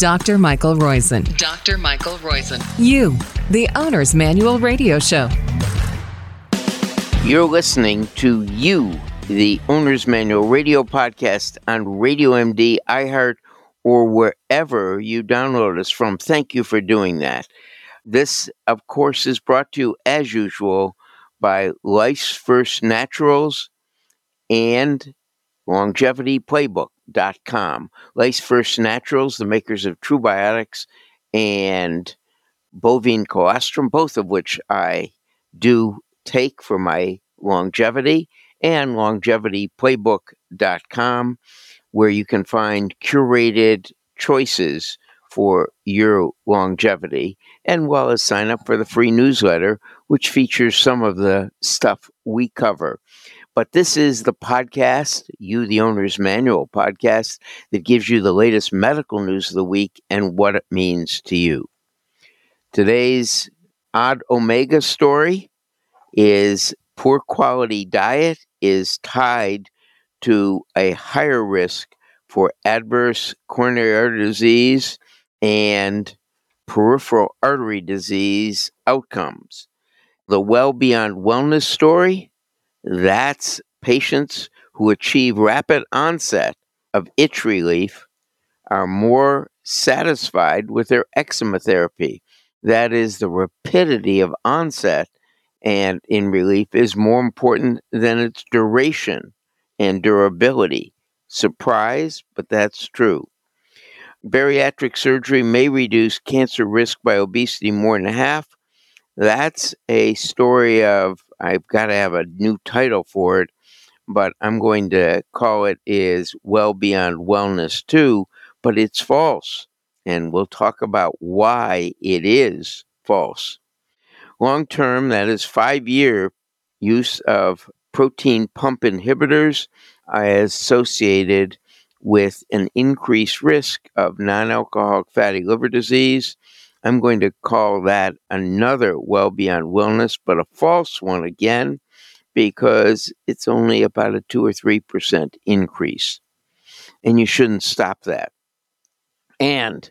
Dr. Michael Roizen. Dr. Michael Roizen. You, the Owner's Manual Radio Show. You're listening to You, the Owner's Manual Radio Podcast on Radio MD, iHeart, or wherever you download us from. Thank you for doing that. This, of course, is brought to you as usual by Life's First Naturals and LongevityPlaybook.com. Life's First Naturals, the makers of True Biotics and bovine colostrum, both of which I do take for my longevity, and longevityplaybook.com, where you can find curated choices for your longevity, and well as sign up for the free newsletter, which features some of the stuff we cover. But this is the podcast, You the Owner's Manual podcast, that gives you the latest medical news of the week and what it means to you. Today's odd omega story is poor quality diet is tied to a higher risk for adverse coronary artery disease and peripheral artery disease outcomes. The Well Beyond Wellness story that's patients who achieve rapid onset of itch relief are more satisfied with their eczema therapy. That is, the rapidity of onset and in relief is more important than its duration and durability. Surprise, but that's true. Bariatric surgery may reduce cancer risk by obesity more than half. That's a story of, I've got to have a new title for it, but I'm going to call it is Well Beyond Wellness too, but it's false. And we'll talk about why it is false. Long term, that is five year use of protein pump inhibitors associated with an increased risk of non alcoholic fatty liver disease. I'm going to call that another well beyond wellness, but a false one again, because it's only about a 2 or 3% increase. And you shouldn't stop that. And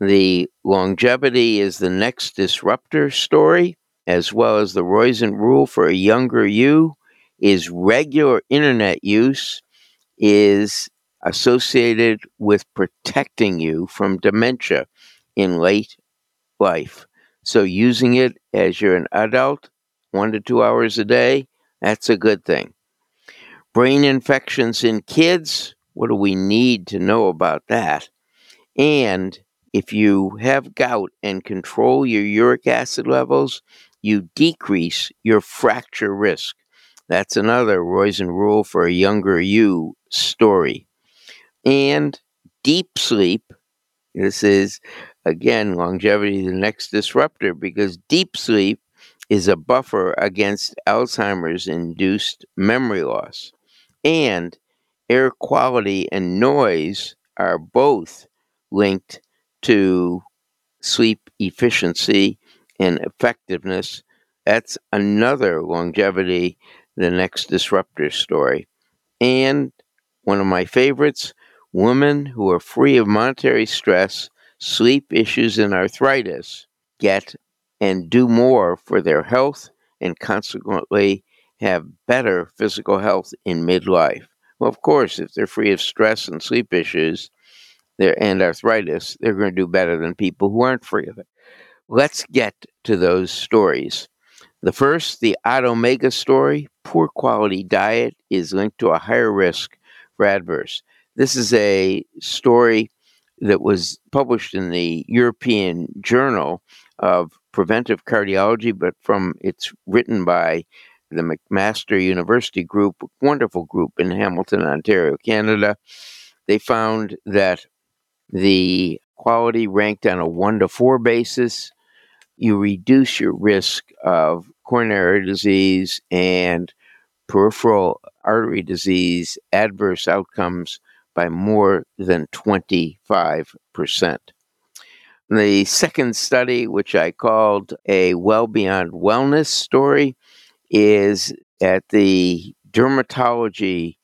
the longevity is the next disruptor story, as well as the Roizen rule for a younger you, is regular internet use is associated with protecting you from dementia in late life. So, using it as you're an adult, one to two hours a day, that's a good thing. Brain infections in kids, what do we need to know about that? And if you have gout and control your uric acid levels, you decrease your fracture risk. That's another Roizen rule for a younger you story. And deep sleep, this is again longevity, is the next disruptor, because deep sleep is a buffer against Alzheimer's induced memory loss. And air quality and noise are both linked to sleep efficiency and effectiveness. That's another longevity, the next disruptor story. And one of my favorites women who are free of monetary stress, sleep issues, and arthritis get and do more for their health and consequently have better physical health in midlife. Well, of course, if they're free of stress and sleep issues and arthritis, they're going to do better than people who aren't free of it. Let's get to those stories. The first, the Odd Omega story poor quality diet is linked to a higher risk for adverse. This is a story that was published in the European Journal of Preventive Cardiology, but from it's written by the McMaster University Group, wonderful group in Hamilton, Ontario, Canada. They found that the quality ranked on a one to four basis, you reduce your risk of coronary disease and peripheral artery disease adverse outcomes by more than 25%. The second study, which I called a Well Beyond Wellness story, is at the dermatology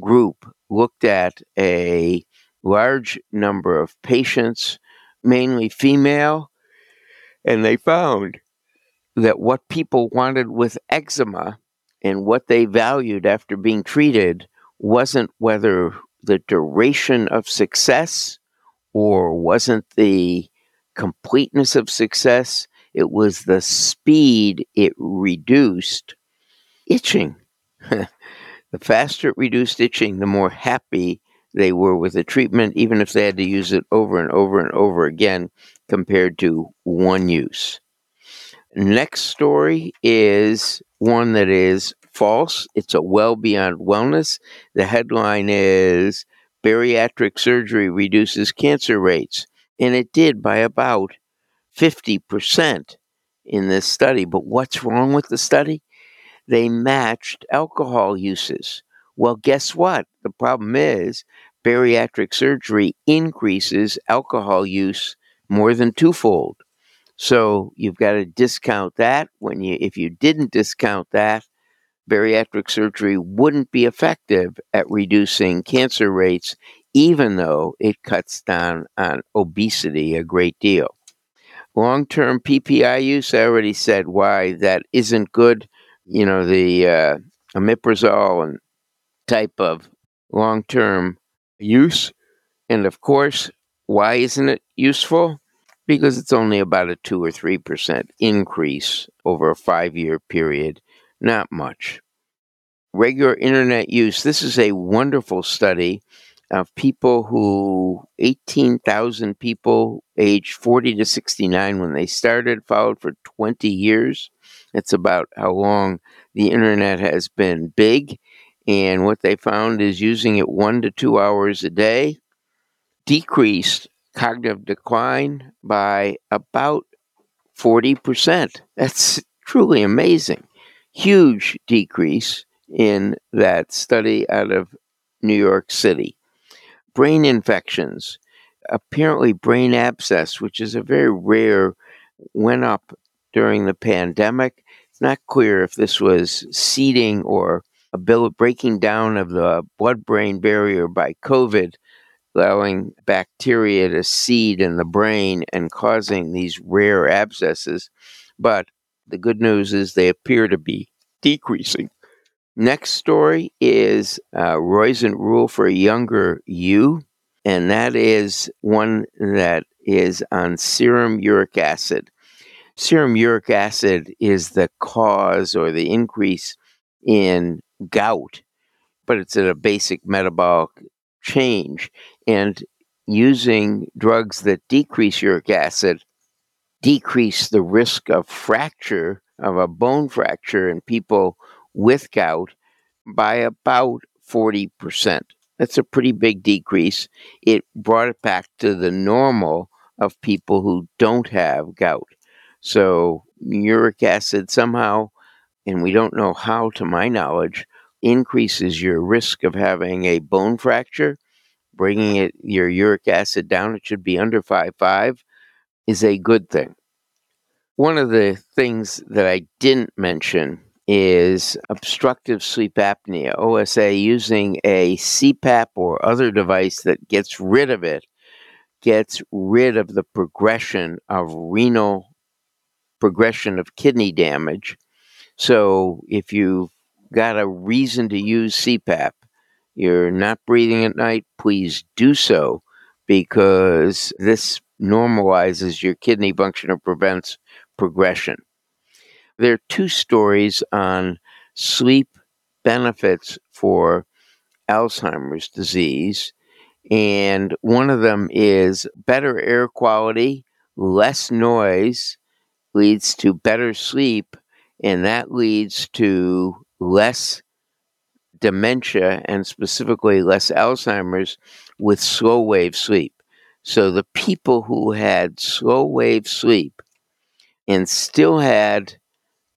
group looked at a large number of patients mainly female, and they found that what people wanted with eczema and what they valued after being treated wasn't whether the duration of success or wasn't the completeness of success, it was the speed it reduced itching. the faster it reduced itching, the more happy they were with the treatment, even if they had to use it over and over and over again compared to one use. Next story is one that is false. It's a well beyond wellness. The headline is Bariatric Surgery Reduces Cancer Rates. And it did by about 50% in this study. But what's wrong with the study? They matched alcohol uses. Well, guess what? The problem is bariatric surgery increases alcohol use more than twofold. So you've got to discount that. When you if you didn't discount that, bariatric surgery wouldn't be effective at reducing cancer rates, even though it cuts down on obesity a great deal. Long term PPI use, I already said why that isn't good. You know, the uh, omeprazole and type of long term use. And of course, why isn't it useful? Because it's only about a 2 or 3% increase over a five year period. Not much. Regular internet use. This is a wonderful study of people who 18,000 people aged 40 to 69 when they started, followed for 20 years. That's about how long the internet has been big. And what they found is using it one to two hours a day decreased cognitive decline by about 40%. That's truly amazing. Huge decrease in that study out of New York City. Brain infections, apparently brain abscess, which is a very rare, went up during the pandemic. It's not clear if this was seeding or a bill breaking down of the blood brain barrier by COVID, allowing bacteria to seed in the brain and causing these rare abscesses. But the good news is they appear to be decreasing. Next story is uh, rule for a younger you, and that is one that is on serum uric acid. Serum uric acid is the cause or the increase in gout, but it's at a basic metabolic change. And using drugs that decrease uric acid decrease the risk of fracture, of a bone fracture in people with gout by about 40%. That's a pretty big decrease. It brought it back to the normal of people who don't have gout. So, uric acid somehow, and we don't know how to my knowledge, increases your risk of having a bone fracture, bringing it your uric acid down. It should be under 5.5 is a good thing. One of the things that I didn't mention is obstructive sleep apnea, OSA, using a CPAP or other device that gets rid of it, gets rid of the progression of renal progression of kidney damage. So if you've got a reason to use CPAP, you're not breathing at night, please do so because this normalizes your kidney function or prevents progression. There are two stories on sleep benefits for Alzheimer's disease, and one of them is better air quality, less noise leads to better sleep, and that leads to less dementia and specifically less Alzheimer's with slow wave sleep. So the people who had slow wave sleep and still had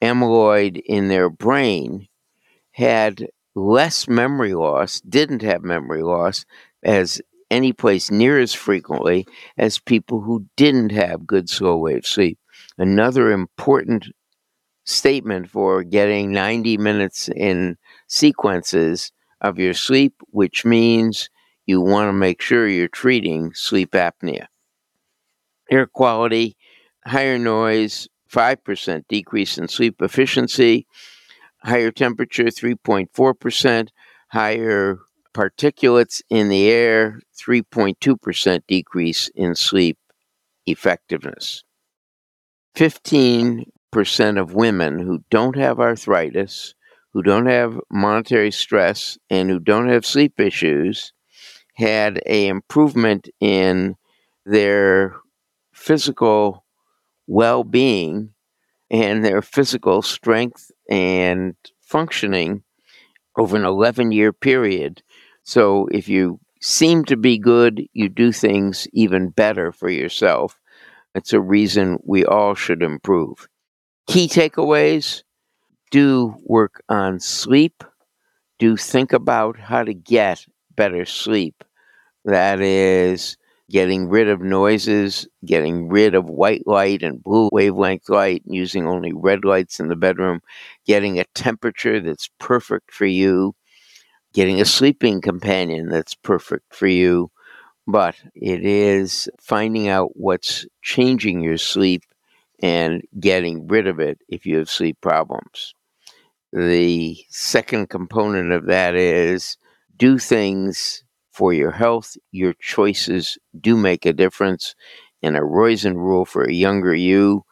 amyloid in their brain had less memory loss, didn't have memory loss as any place near as frequently as people who didn't have good slow wave sleep. Another important statement for getting 90 minutes in sequences of your sleep, which means you want to make sure you're treating sleep apnea. air quality, higher noise, 5% decrease in sleep efficiency, higher temperature, 3.4%, higher particulates in the air, 3.2% decrease in sleep effectiveness. 15% of women who don't have arthritis, who don't have monetary stress, and who don't have sleep issues had a improvement in their physical well-being and their physical strength and functioning over an 11 year period. So if you seem to be good, you do things even better for yourself. It's a reason we all should improve. Key takeaways do work on sleep, do think about how to get better sleep. That is getting rid of noises, getting rid of white light and blue wavelength light, using only red lights in the bedroom, getting a temperature that's perfect for you, getting a sleeping companion that's perfect for you. But it is finding out what's changing your sleep and getting rid of it if you have sleep problems. The second component of that is do things for your health. Your choices do make a difference. And a Roizen rule for a younger you.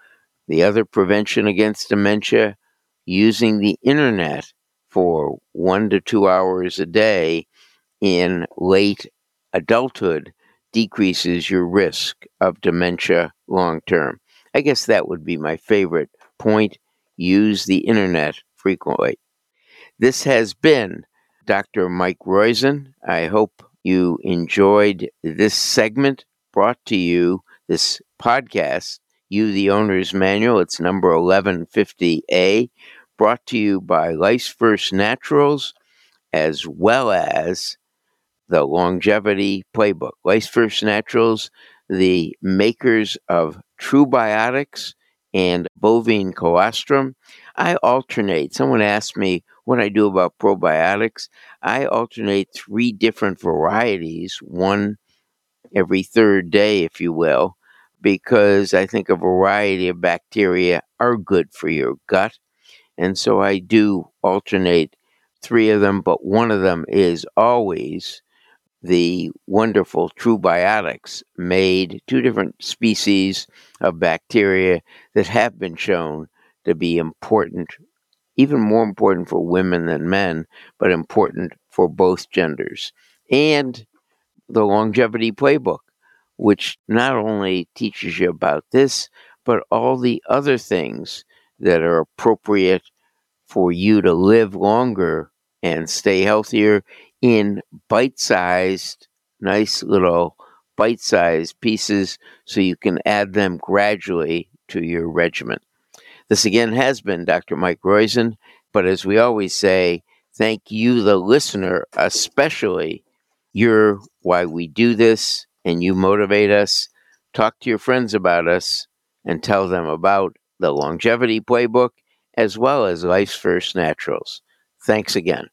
The other prevention against dementia, using the internet for one to two hours a day in late adulthood decreases your risk of dementia long term. I guess that would be my favorite point. Use the internet frequently. This has been Dr. Mike Roizen. I hope you enjoyed this segment brought to you, this podcast, You the Owner's Manual. It's number 1150A, brought to you by Life's First Naturals, as well as the Longevity Playbook. Life's First Naturals, the makers of True Biotics and bovine colostrum. I alternate. Someone asked me what I do about probiotics. I alternate three different varieties, one every third day, if you will, because I think a variety of bacteria are good for your gut. And so I do alternate three of them, but one of them is always the wonderful true biotics made two different species of bacteria that have been shown to be important, even more important for women than men, but important for both genders. And the longevity playbook, which not only teaches you about this, but all the other things that are appropriate for you to live longer and stay healthier in bite sized, nice little bite sized pieces so you can add them gradually to your regimen. This again has been Dr. Mike Roizen, but as we always say, thank you, the listener, especially. You're why we do this and you motivate us. Talk to your friends about us and tell them about the longevity playbook as well as Life's First Naturals. Thanks again.